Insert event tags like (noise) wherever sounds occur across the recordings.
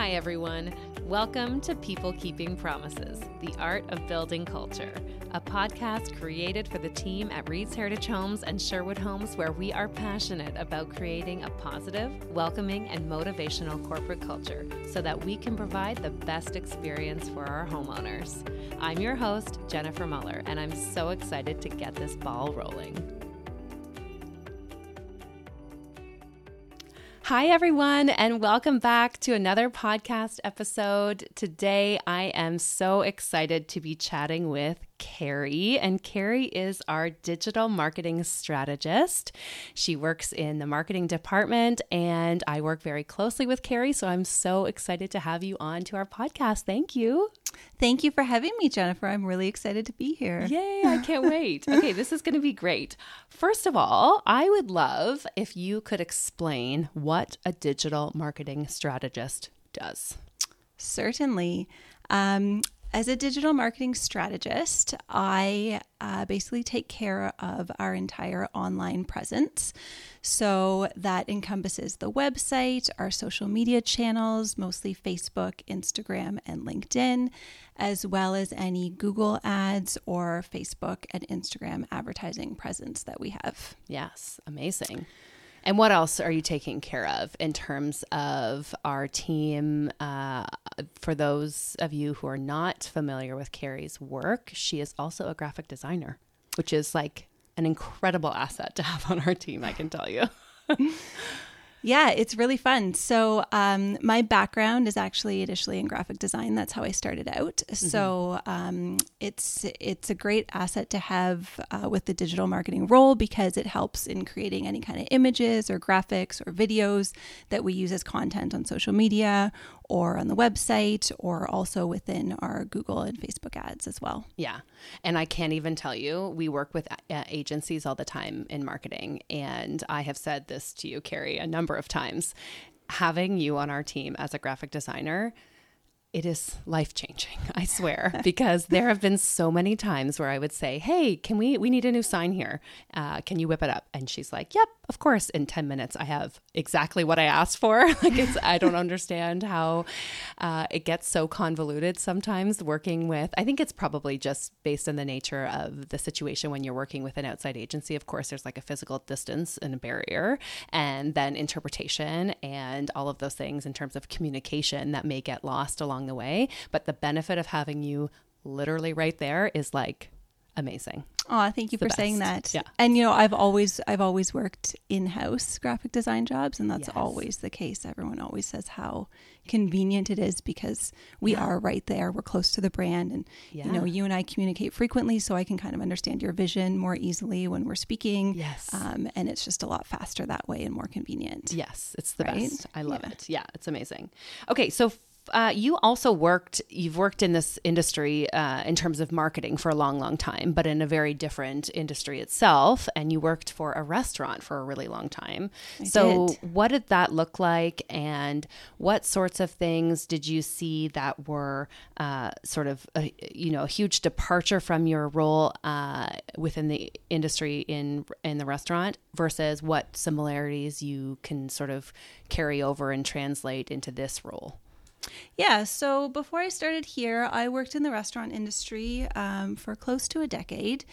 Hi, everyone. Welcome to People Keeping Promises, the art of building culture, a podcast created for the team at Reid's Heritage Homes and Sherwood Homes, where we are passionate about creating a positive, welcoming, and motivational corporate culture so that we can provide the best experience for our homeowners. I'm your host, Jennifer Muller, and I'm so excited to get this ball rolling. Hi, everyone, and welcome back to another podcast episode. Today, I am so excited to be chatting with Kerry, and Kerry is our digital marketing strategist. She works in the marketing department, and I work very closely with Kerry. So I'm so excited to have you on to our podcast. Thank you. Thank you for having me, Jennifer. I'm really excited to be here. Yay, I can't wait. (laughs) Okay, this is going to be great. First of all, I would love if you could explain what a digital marketing strategist does. Certainly. Um, as a digital marketing strategist, I uh, basically take care of our entire online presence. So that encompasses the website, our social media channels, mostly Facebook, Instagram, and LinkedIn, as well as any Google ads or Facebook and Instagram advertising presence that we have. Yes, amazing. And what else are you taking care of in terms of our team? Uh, for those of you who are not familiar with Kerry's work, she is also a graphic designer, which is like an incredible asset to have on our team, I can tell you. (laughs) Yeah, it's really fun. So, um, my background is actually initially in graphic design. That's how I started out. Mm-hmm. So, um, it's it's a great asset to have uh, with the digital marketing role because it helps in creating any kind of images or graphics or videos that we use as content on social media or on the website or also within our Google and Facebook ads as well. Yeah. And I can't even tell you, we work with uh, agencies all the time in marketing. And I have said this to you, Kerry, a number of times. Having you on our team as a graphic designer it is life changing, (laughs) I swear, (laughs) because there have been so many times where I would say, Hey, can we, we need a new sign here. Uh, can you whip it up? And she's like, Yep, of course. In 10 minutes, I have exactly what I asked for. (laughs) like, it's, I don't understand how uh, it gets so convoluted sometimes working with, I think it's probably just based on the nature of the situation when you're working with an outside agency. Of course, there's like a physical distance and a barrier, and then interpretation and all of those things in terms of communication that may get lost along along the way. But the benefit of having you literally right there is like amazing. Oh, thank you for saying that. Yeah. And you know, I've always I've always worked in-house graphic design jobs and that's yes. always the case. Everyone always says how convenient it is because we yeah. are right there. We're close to the brand and yeah. you know, you and I communicate frequently so I can kind of understand your vision more easily when we're speaking. Yes. Um, and it's just a lot faster that way and more convenient. Yes, it's the right? best. I love it. Yeah, it's amazing. Okay, so uh, you also worked, you've worked in this industry uh, in terms of marketing for a long, long time, but in a very different industry itself. And you worked for a restaurant for a really long time. I so, did. what did that look like? And what sorts of things did you see that were uh, sort of, a, you know, a huge departure from your role uh, within the industry in, in the restaurant versus what similarities you can sort of carry over and translate into this role? Yeah, so before I started here, I worked in the restaurant industry um, for close to a decade.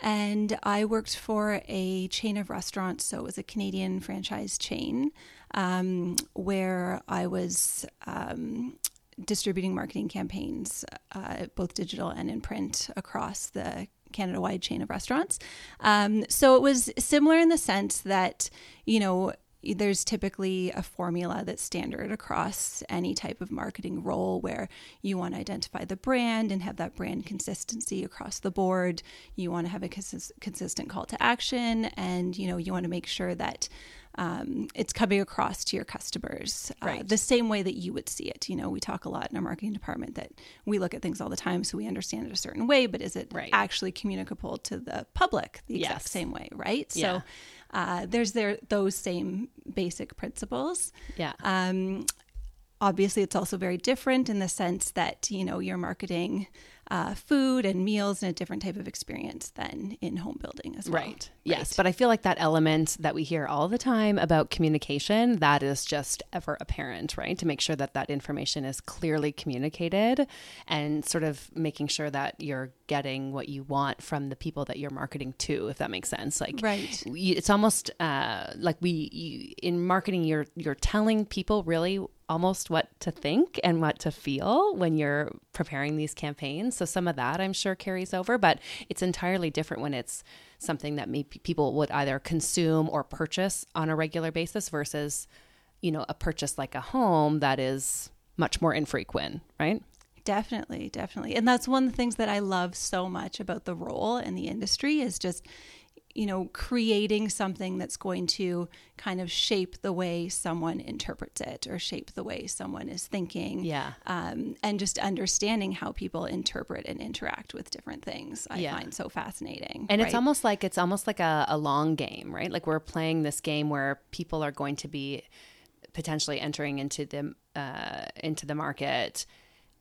And I worked for a chain of restaurants, so it was a Canadian franchise chain um, where I was um, distributing marketing campaigns, uh, both digital and in print, across the Canada wide chain of restaurants. Um, so it was similar in the sense that, you know, there's typically a formula that's standard across any type of marketing role where you want to identify the brand and have that brand consistency across the board. You want to have a cons- consistent call to action, and you know you want to make sure that um, it's coming across to your customers uh, right. the same way that you would see it. You know, we talk a lot in our marketing department that we look at things all the time, so we understand it a certain way, but is it right. actually communicable to the public the exact yes. same way, right? Yeah. So uh, there's there those same basic principles. Yeah. Um, obviously, it's also very different in the sense that you know you're marketing uh, food and meals and a different type of experience than in home building as well. Right. Yes. But I feel like that element that we hear all the time about communication, that is just ever apparent, right? To make sure that that information is clearly communicated and sort of making sure that you're getting what you want from the people that you're marketing to, if that makes sense. Like, right. It's almost uh, like we, you, in marketing, you're, you're telling people really almost what to think and what to feel when you're preparing these campaigns. So some of that I'm sure carries over, but it's entirely different when it's something that maybe people would either consume or purchase on a regular basis versus, you know, a purchase like a home that is much more infrequent, right? Definitely, definitely. And that's one of the things that I love so much about the role in the industry is just you know, creating something that's going to kind of shape the way someone interprets it or shape the way someone is thinking. Yeah. Um, and just understanding how people interpret and interact with different things, I yeah. find so fascinating. And right? it's almost like it's almost like a, a long game, right? Like we're playing this game where people are going to be potentially entering into the uh, into the market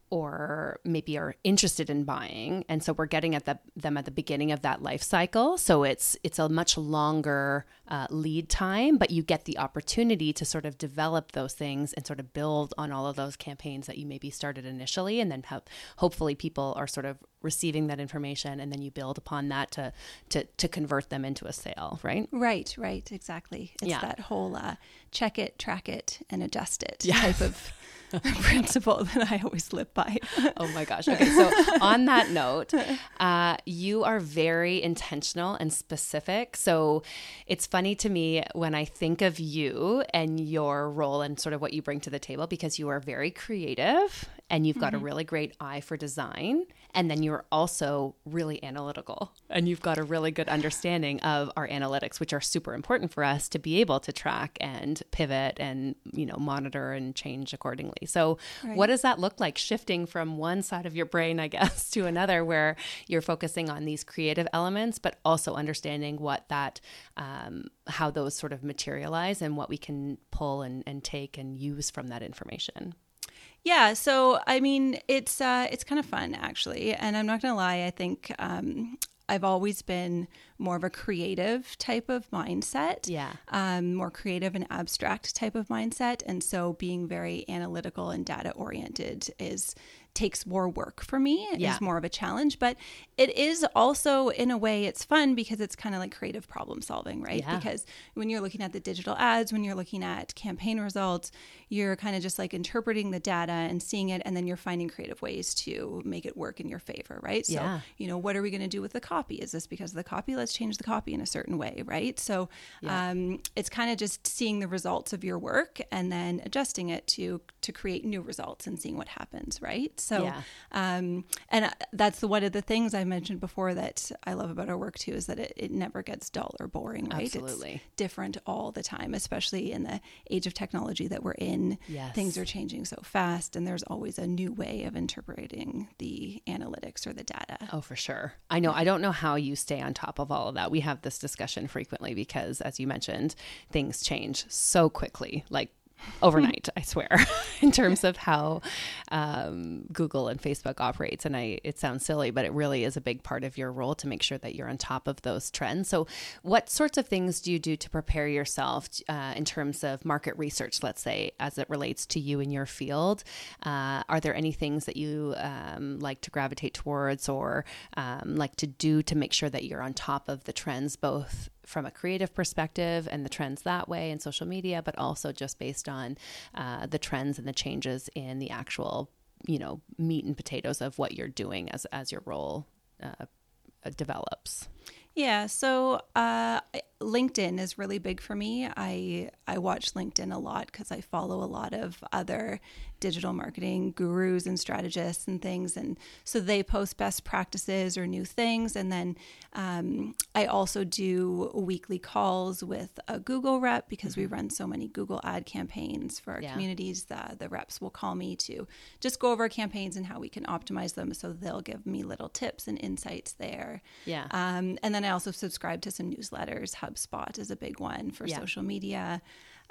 or maybe are interested in buying and so we're getting at the, them at the beginning of that life cycle so it's it's a much longer uh, lead time but you get the opportunity to sort of develop those things and sort of build on all of those campaigns that you maybe started initially and then have hopefully people are sort of receiving that information and then you build upon that to to to convert them into a sale right right right exactly it's yeah. that whole uh, check it track it and adjust it yeah. type of (laughs) principle that I always live by. (laughs) oh my gosh. Okay. So, on that note, uh, you are very intentional and specific. So, it's funny to me when I think of you and your role and sort of what you bring to the table because you are very creative and you've got mm-hmm. a really great eye for design. And then you're also really analytical and you've got a really good understanding of our analytics, which are super important for us to be able to track and pivot and, you know, monitor and change accordingly. So, right. what does that look like shifting from one side of your brain, I (laughs) guess, to another where you're focusing on these creative elements, but also understanding what that, um, how those sort of materialize and what we can pull and, and take and use from that information? Yeah, so I mean, it's uh, it's kind of fun actually, and I'm not gonna lie. I think um, I've always been more of a creative type of mindset. Yeah. Um, more creative and abstract type of mindset, and so being very analytical and data oriented is takes more work for me. It yeah. is more of a challenge, but it is also in a way it's fun because it's kind of like creative problem solving, right? Yeah. Because when you're looking at the digital ads, when you're looking at campaign results, you're kind of just like interpreting the data and seeing it and then you're finding creative ways to make it work in your favor, right? So, yeah. you know, what are we going to do with the copy? Is this because of the copy? Let's change the copy in a certain way, right? So, yeah. um, it's kind of just seeing the results of your work and then adjusting it to to create new results and seeing what happens, right? So, yeah. um, and uh, that's one of the things I mentioned before that I love about our work too is that it, it never gets dull or boring, right? Absolutely. It's different all the time, especially in the age of technology that we're in. Yes. Things are changing so fast, and there's always a new way of interpreting the analytics or the data. Oh, for sure. I know. I don't know how you stay on top of all of that. We have this discussion frequently because, as you mentioned, things change so quickly. Like overnight i swear (laughs) in terms of how um, google and facebook operates. And i it sounds silly but it really is a big part of your role to make sure that you're on top of those trends. So what sorts of things do you do to prepare yourself uh, in terms of market research let's say as it relates to you in your field? Uh, are there any things that you um, like to gravitate towards or um, like to do to make sure that you're on top of the trends both from a creative perspective and the trends that way in social media, but also just based on uh, the trends and the changes in the actual, you know, meat and potatoes of what you're doing as as your role uh, develops. Yeah, so uh, LinkedIn is really big for me. I I watch LinkedIn a lot because I follow a lot of other digital marketing gurus and strategists and things, and so they post best practices or new things. And then um, I also do weekly calls with a Google rep because mm-hmm. we run so many Google ad campaigns for our yeah. communities. The the reps will call me to just go over our campaigns and how we can optimize them. So they'll give me little tips and insights there. Yeah. Um, and then I also subscribe to some newsletters HubSpot is a big one for yeah. social media.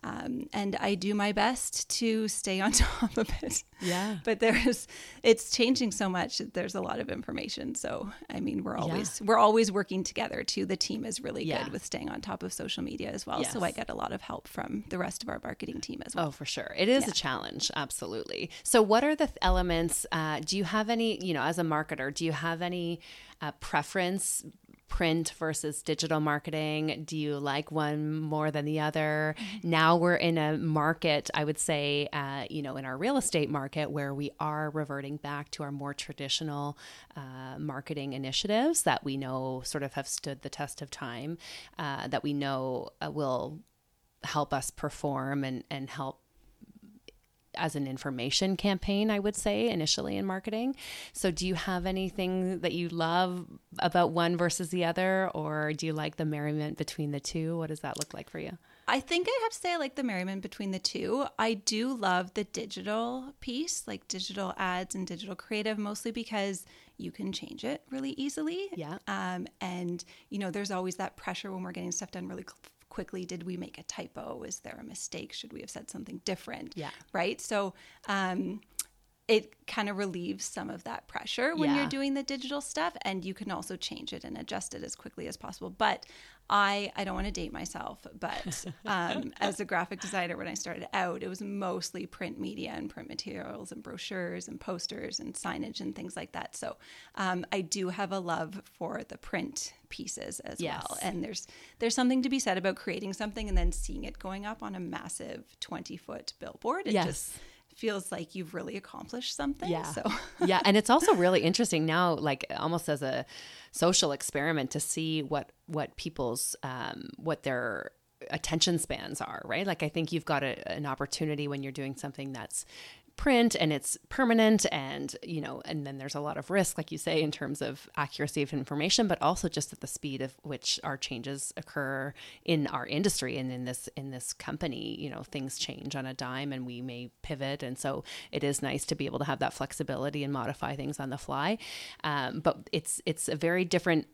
Um, and I do my best to stay on (laughs) top of it. Yeah. But there's, it's changing so much. that There's a lot of information. So I mean, we're always we're always working together too. The team is really Yeah. good with staying on top of social media as well. So I get a lot of help from the rest of our marketing team as well. Oh, for sure. It is a challenge. Absolutely. So, what are the th- elements? Uh, do you have any, you know, as a marketer, do you have any uh, preference? Print versus digital marketing? Do you like one more than the other? Now we're in a market, I would say, uh, you know, in our real estate market where we are reverting back to our more traditional uh, marketing initiatives that we know sort of have stood the test of time, uh, that we know uh, will help us perform and, and help as an information campaign, I would say, initially in marketing. So, do you have anything that you love about one versus the other, or do you like the merriment between the two? What does that look like for you? I think I have to say I like the merriment between the two. I do love the digital piece, like digital ads and digital creative, mostly because you can change it really easily. Yeah. Um, and you know, there's always that pressure when we're getting stuff done really quickly. Did we make a typo? Is there a mistake? Should we have said something different? Yeah. Right. So. Um, it kind of relieves some of that pressure when Yeah. you're doing the digital stuff and you can also change it and adjust it as quickly as possible but i i don't want to date myself but (laughs) um, as a graphic designer when i started out it was mostly print media and print materials and brochures and posters and signage and things like that so um, i do have a love for the print pieces as Yes. well and there's there's something to be said about creating something and then seeing it going up on a massive 20 foot billboard it Yes. just feels like you've really accomplished something. Yeah. So (laughs) yeah, and it's also (laughs) really interesting now, like almost as a social experiment, to see what what people's um, what their attention spans are. Right? Like I think you've got a, an opportunity when you're doing something that's print and it's permanent and you know and then there's a lot of risk like you say in terms of accuracy of information but also just at the speed of which our changes occur in our industry and in this in this company. You know things change on a dime and we may pivot. And so it is nice to be able to have that flexibility and modify things on the fly. Um, but it's it's a very different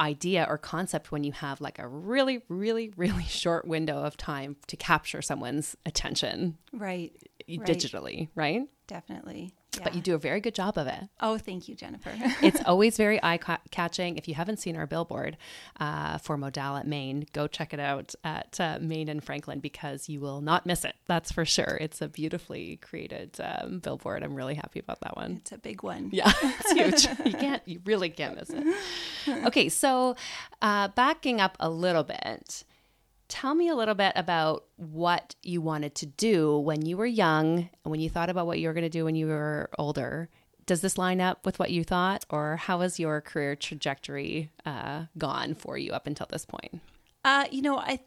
idea or concept when you have like a really really really (laughs) short window of time to capture someone's attention right, Right. digitally right definitely. But you do a very good job of it Oh, thank you, Jennifer. (laughs) it's always very eye ca- catching. If you haven't seen our billboard uh, for Modal at Main, go check it out at uh, Main and Franklin because you will not miss it. That's for sure. It's a beautifully created um, billboard. I'm really happy about that one. it's a big one. Yeah, (laughs) it's huge. You can't, you really can't miss it. (laughs) Okay, so uh, backing up a little bit, tell me a little bit about what you wanted to do when you were young and when you thought about what you were going to do when you were older. Does this line up with what you thought, or how has your career trajectory uh, gone for you up until this point? Uh, you know, I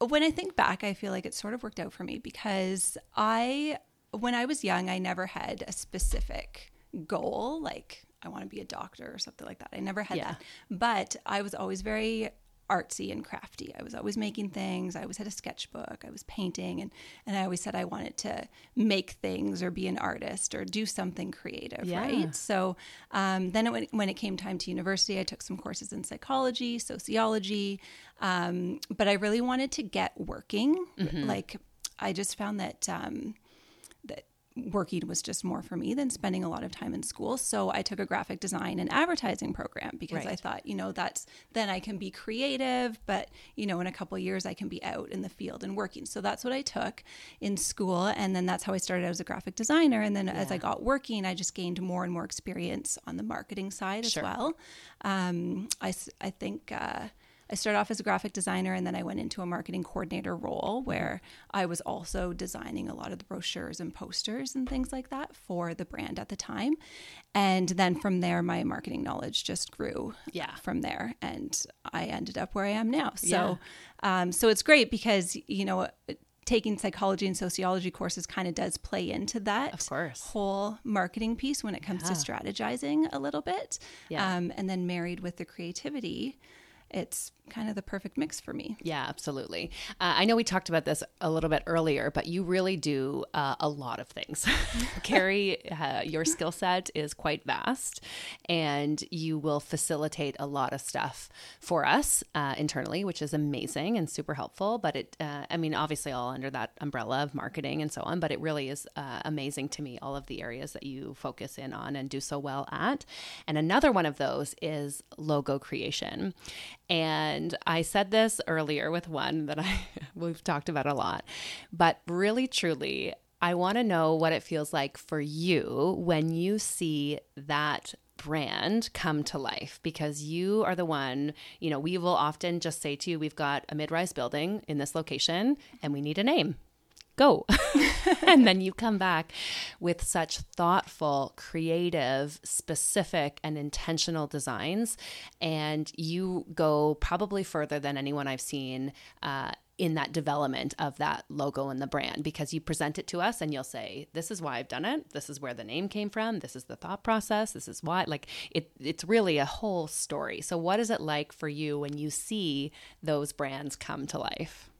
when I think back, I feel like it sort of worked out for me because I, when I was young, I never had a specific goal like I want to be a doctor or something like that. I never had Yeah. that, but I was always very artsy and crafty. I was always making things. I always had a sketchbook. I was painting, and and I always said I wanted to make things or be an artist or do something creative, Yeah. right? So um, then it, when, when it came time to university, I took some courses in psychology, sociology, um, but I really wanted to get working. Like I just found that um, that working was just more for me than spending a lot of time in school. So I took a graphic design and advertising program because I thought, you know, that's then I can be creative, but you know, in a couple of years I can be out in the field and working. So that's what I took in school and then that's how I started as a graphic designer and then as I got working, I just gained more and more experience on the marketing side Sure. as well. Um, I, I think uh, I started off as a graphic designer and then I went into a marketing coordinator role where I was also designing a lot of the brochures and posters and things like that for the brand at the time. And then from there, my marketing knowledge just grew Yeah. from there. And I ended up where I am now. So, um, so it's great because, you know, taking psychology and sociology courses kind of does play into that Of course. whole marketing piece when it comes to strategizing a little bit Yeah. um, and then married with the creativity it's kind of the perfect mix for me. Yeah, absolutely. Uh, I know we talked about this a little bit earlier, but you really do uh, a lot of things. (laughs) Kerry, uh, your skill set is quite vast, and you will facilitate a lot of stuff for us uh, internally, which is amazing and super helpful. But it, uh, I mean, obviously, all under that umbrella of marketing and so on, but it really is uh, amazing to me, all of the areas that you focus in on and do so well at. And another one of those is logo creation. And I said this earlier with one that I (laughs) we've talked about a lot, but really truly I want to know what it feels like for you when you see that brand come to life because you are the one, you know, we will often just say to you, we've got a mid rise building in this location and we need a name go. (laughs) and then you come back with such thoughtful, creative, specific, and intentional designs. And you go probably further than anyone I've seen. Uh, in that development of that logo and the brand because you present it to us and you'll say this is why I've done it this is where the name came from this is the thought process this is why like it it's really a whole story so what is it like for you when you see those brands come to life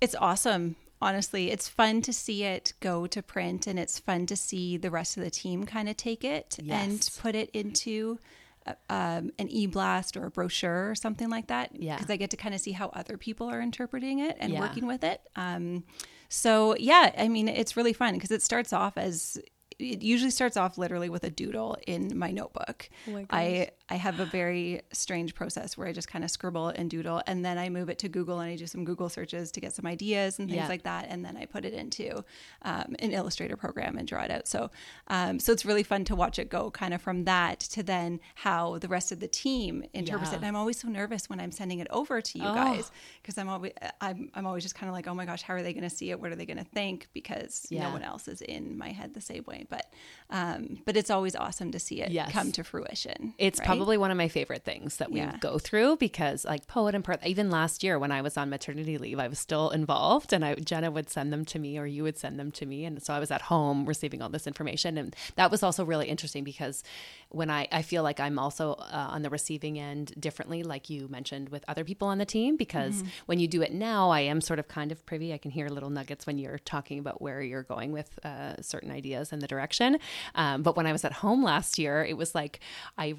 it's awesome honestly it's fun to see it go to print and it's fun to see the rest of the team kind of take it yes. and put it into uh, um, an e-blast or a brochure or something like that yeah because i get to kind of see how other people are interpreting it and yeah. working with it um, so yeah i mean it's really fun because it starts off as it usually starts off literally with a doodle in my notebook. Oh my I I have a very strange process where I just kind of scribble and doodle, and then I move it to Google and I do some Google searches to get some ideas and things yeah. like that, and then I put it into um, an Illustrator program and draw it out. So, um, so it's really fun to watch it go kind of from that to then how the rest of the team interprets yeah. it. And I'm always so nervous when I'm sending it over to you oh. guys because I'm always I'm I'm always just kind of like, oh my gosh, how are they going to see it? What are they going to think? Because yeah. no one else is in my head the same way. But um, but it's always awesome to see it yes. come to fruition. It's right? Probably one of my favorite things that we yeah. go through because like poet and Perth, even last year when I was on maternity leave, I was still involved and I Jenna would send them to me or you would send them to me. And so I was at home receiving all this information. And that was also really interesting because when I, I feel like I'm also uh, on the receiving end differently, like you mentioned with other people on the team, because mm-hmm. when you do it now, I am sort of kind of privy. I can hear little nuggets when you're talking about where you're going with uh, certain ideas and the direction. Um, but when I was at home last year, it was like I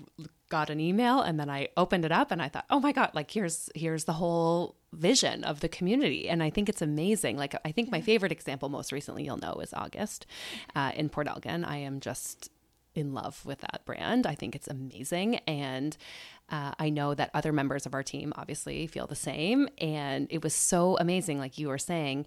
got an email and then I opened it up and I thought, oh my God, like here's here's the whole vision of the community. And I think it's amazing. Like I think my favorite example most recently you'll know is August uh, in Port Elgin. I am just in love with that brand. I think it's amazing. And uh, I know that other members of our team obviously feel the same. And it was so amazing, like you were saying.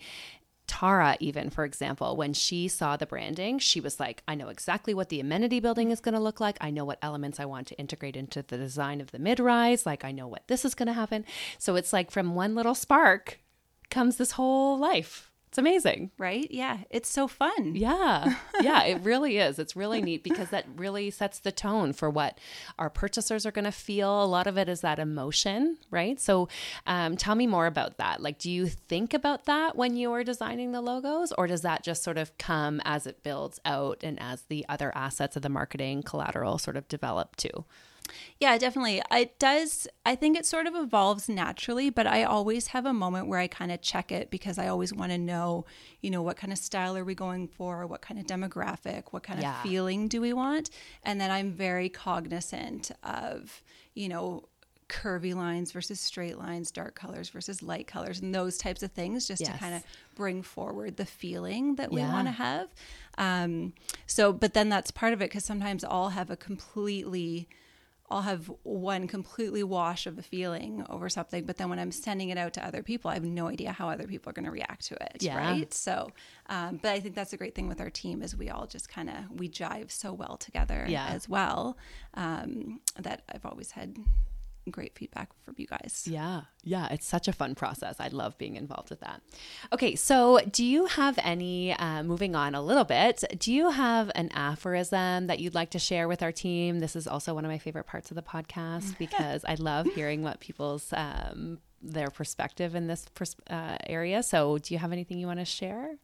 Tara, even for example, when she saw the branding, she was like, I know exactly what the amenity building is going to look like. I know what elements I want to integrate into the design of the mid rise. Like, I know what this is going to happen. So it's like from one little spark comes this whole life it's amazing. Right? Yeah. It's so fun. Yeah. Yeah, it (laughs) really is. It's really neat because that really sets the tone for what our purchasers are going to feel. A lot of it is that emotion, right? So um, tell me more about that. Like, do you think about that when you are designing the logos, or does that just sort of come as it builds out and as the other assets of the marketing collateral sort of develop too? Yeah, definitely. It does. I think it sort of evolves naturally, but I always have a moment where I kind of check it because I always want to know, you know, what kind of style are we going for? What kind of demographic? What kind yeah. of feeling do we want? And then I'm very cognizant of, you know, curvy lines versus straight lines, dark colors versus light colors, and those types of things, just yes. to kind of bring forward the feeling that we yeah. want to have. Um, so, but then that's part of it because sometimes I'll have a completely I'll have one completely wash of a feeling over something, but then when I'm sending it out to other people, I have no idea how other people are going to react to it. Yeah. Right. So, um, but I think that's a great thing with our team is we all just kind of we jive so well together yeah. as well um, that I've always had great feedback from you guys. Yeah. Yeah. It's such a fun process. I love being involved with that. Okay. So, do you have any, uh, moving on a little bit, do you have an aphorism that you'd like to share with our team? This is also one of my favorite parts of the podcast (laughs) because I love hearing what people's, um, their perspective in this pers- uh, area. So, do you have anything you want to share?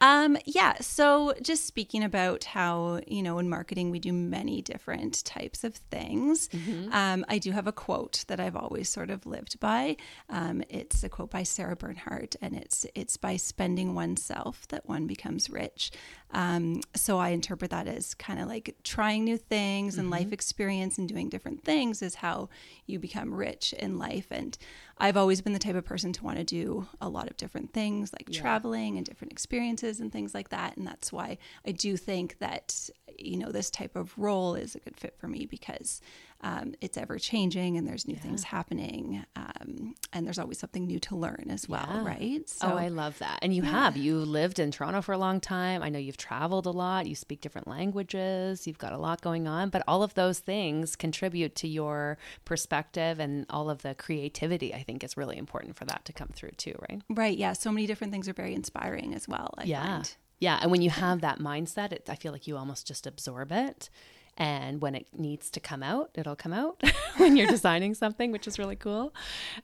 Um, yeah. So just speaking about how, you know, in marketing, we do many different types of things. Mm-hmm. Um, I do have a quote that I've always sort of lived by. Um, it's a quote by Sarah Bernhardt, and it's, it's by spending oneself that one becomes rich. Um, so I interpret that as kind of like trying new things and Mm-hmm. life experience and doing different things is how you become rich in life. And I've always been the type of person to want to do a lot of different things like traveling and different experiences and things like that. And that's why I do think that, you know, this type of role is a good fit for me because um, it's ever changing and there's new things happening. Um, and there's always something new to learn as well, Yeah. right? So, oh, I love that. And you have. You lived in Toronto for a long time. I know you've traveled a lot. You speak different languages. You've got a lot going on. But all of those things contribute to your perspective and all of the creativity. I think is really important for that to come through too, right? right. Yeah. So many different things are very inspiring as well. I yeah. find. Yeah. And when you have that mindset, it, I feel like you almost just absorb it. And when it needs to come out, it'll come out (laughs) when you're designing something, which is really cool.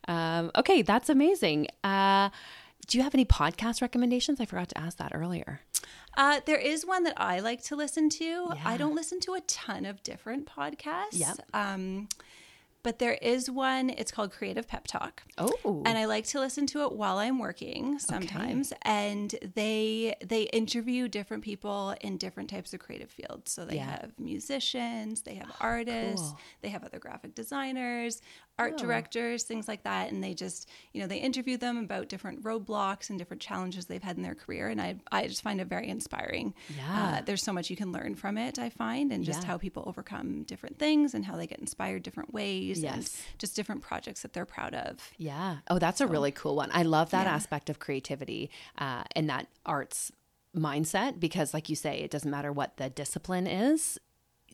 Um, okay, that's amazing. Uh, do you have any podcast recommendations? I forgot to ask that earlier. Uh, there is one that I like to listen to. I don't listen to a ton of different podcasts. Yep. Um, but there is one. It's called Creative Pep Talk. Oh, and I like to listen to it while I'm working sometimes. And they they interview different people in different types of creative fields. So they Yeah. have musicians, they have (gasps) artists, cool. they have other graphic designers, art directors, things like that. And they just you know they interview them about different roadblocks and different challenges they've had in their career. And I I just find it very inspiring. Yeah. Uh, there's so much you can learn from it. I find and just Yeah. how people overcome different things and how they get inspired different ways. And Yes. just different projects that they're proud of. Yeah. Oh, that's a really cool one. I love that aspect of creativity uh, and that arts mindset because, like you say, it doesn't matter what the discipline is.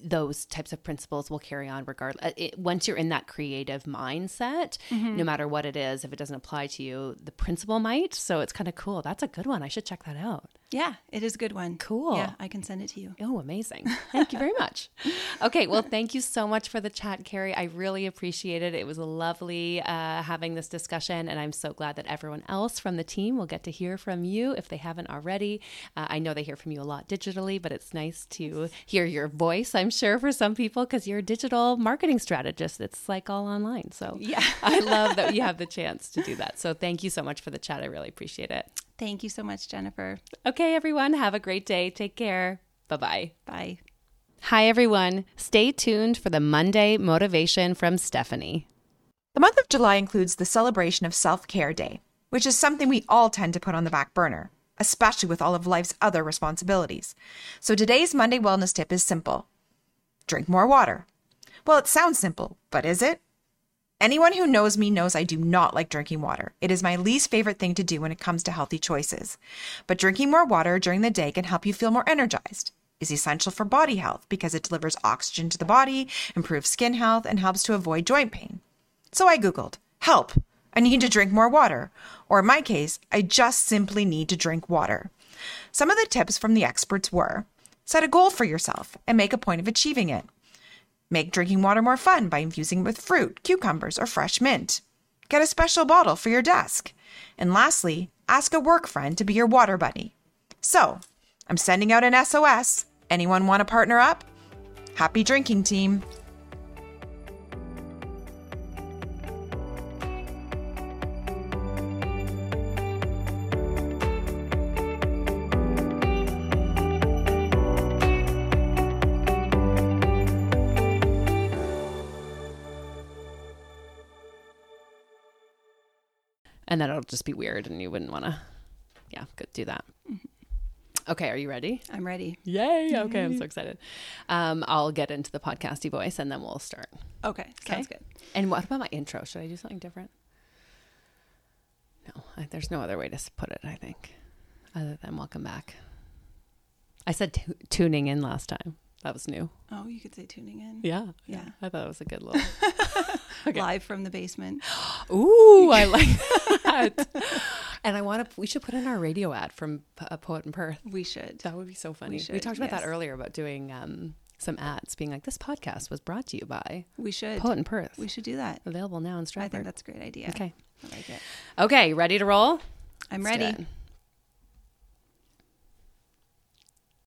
Those types of principles will carry on regardless. Uh, it, once you're in that creative mindset, mm-hmm. no matter what it is, if it doesn't apply to you, the principle might. So it's kind of cool. That's a good one. I should check that out. Yeah, it is a good one. Cool. Yeah, I can send it to you. Oh, amazing. Thank you very much. (laughs) Okay, well, thank you so much for the chat, Kerry. I really appreciate it. It was lovely uh, having this discussion, and I'm so glad that everyone else from the team will get to hear from you if they haven't already. Uh, I know they hear from you a lot digitally, but it's nice to hear your voice, I'm sure, for some people, because you're a digital marketing strategist. It's like all online. So Yeah. I love that (laughs) you have the chance to do that. So thank you so much for the chat. I really appreciate it. Thank you so much, Jennifer. Okay, everyone, have a great day. Take care. Bye bye. Bye. Hi, everyone. Stay tuned for the Monday motivation from Stephanie. The month of July includes the celebration of Self Care Day, which is something we all tend to put on the back burner, especially with all of life's other responsibilities. So today's Monday wellness tip is simple drink more water. Well, it sounds simple, but is it? Anyone who knows me knows I do not like drinking water. It is my least favorite thing to do when it comes to healthy choices. But drinking more water during the day can help you feel more energized. Is essential for body health because it delivers oxygen to the body, improves skin health, and helps to avoid joint pain. So I Googled, help, I need to drink more water. Or in my case, I just simply need to drink water. Some of the tips from the experts were set a goal for yourself and make a point of achieving it. Make drinking water more fun by infusing it with fruit, cucumbers, or fresh mint. Get a special bottle for your desk. And lastly, ask a work friend to be your water buddy. So, I'm sending out an SOS. Anyone want to partner up? Happy drinking, team. And then it'll just be weird and you wouldn't want to, yeah, go do that. Okay, are you ready? I'm ready. Yay. Okay, I'm so excited. Um, I'll get into the podcasty voice and then we'll start. Okay, sounds good. And what about my intro? Should I do something different? No, I, there's no other way to put it, I think, other than welcome back. I said tu- tuning in last time. That was new. Oh, you could say tuning in. Yeah. Yeah. I thought it was a good little. (laughs) (laughs) Okay. Live from the basement. (gasps) Ooh, I like (laughs) that. (laughs) and I want to, we should put in our radio ad from a Poet in Perth. We should. That would be so funny. We, should, talked about that earlier about doing um, some ads, being like, this podcast was brought to you by We should. Poet in Perth. We should do that. Available now in I think that's a great idea. Okay. I like it. Okay, ready to roll? I'm Let's ready.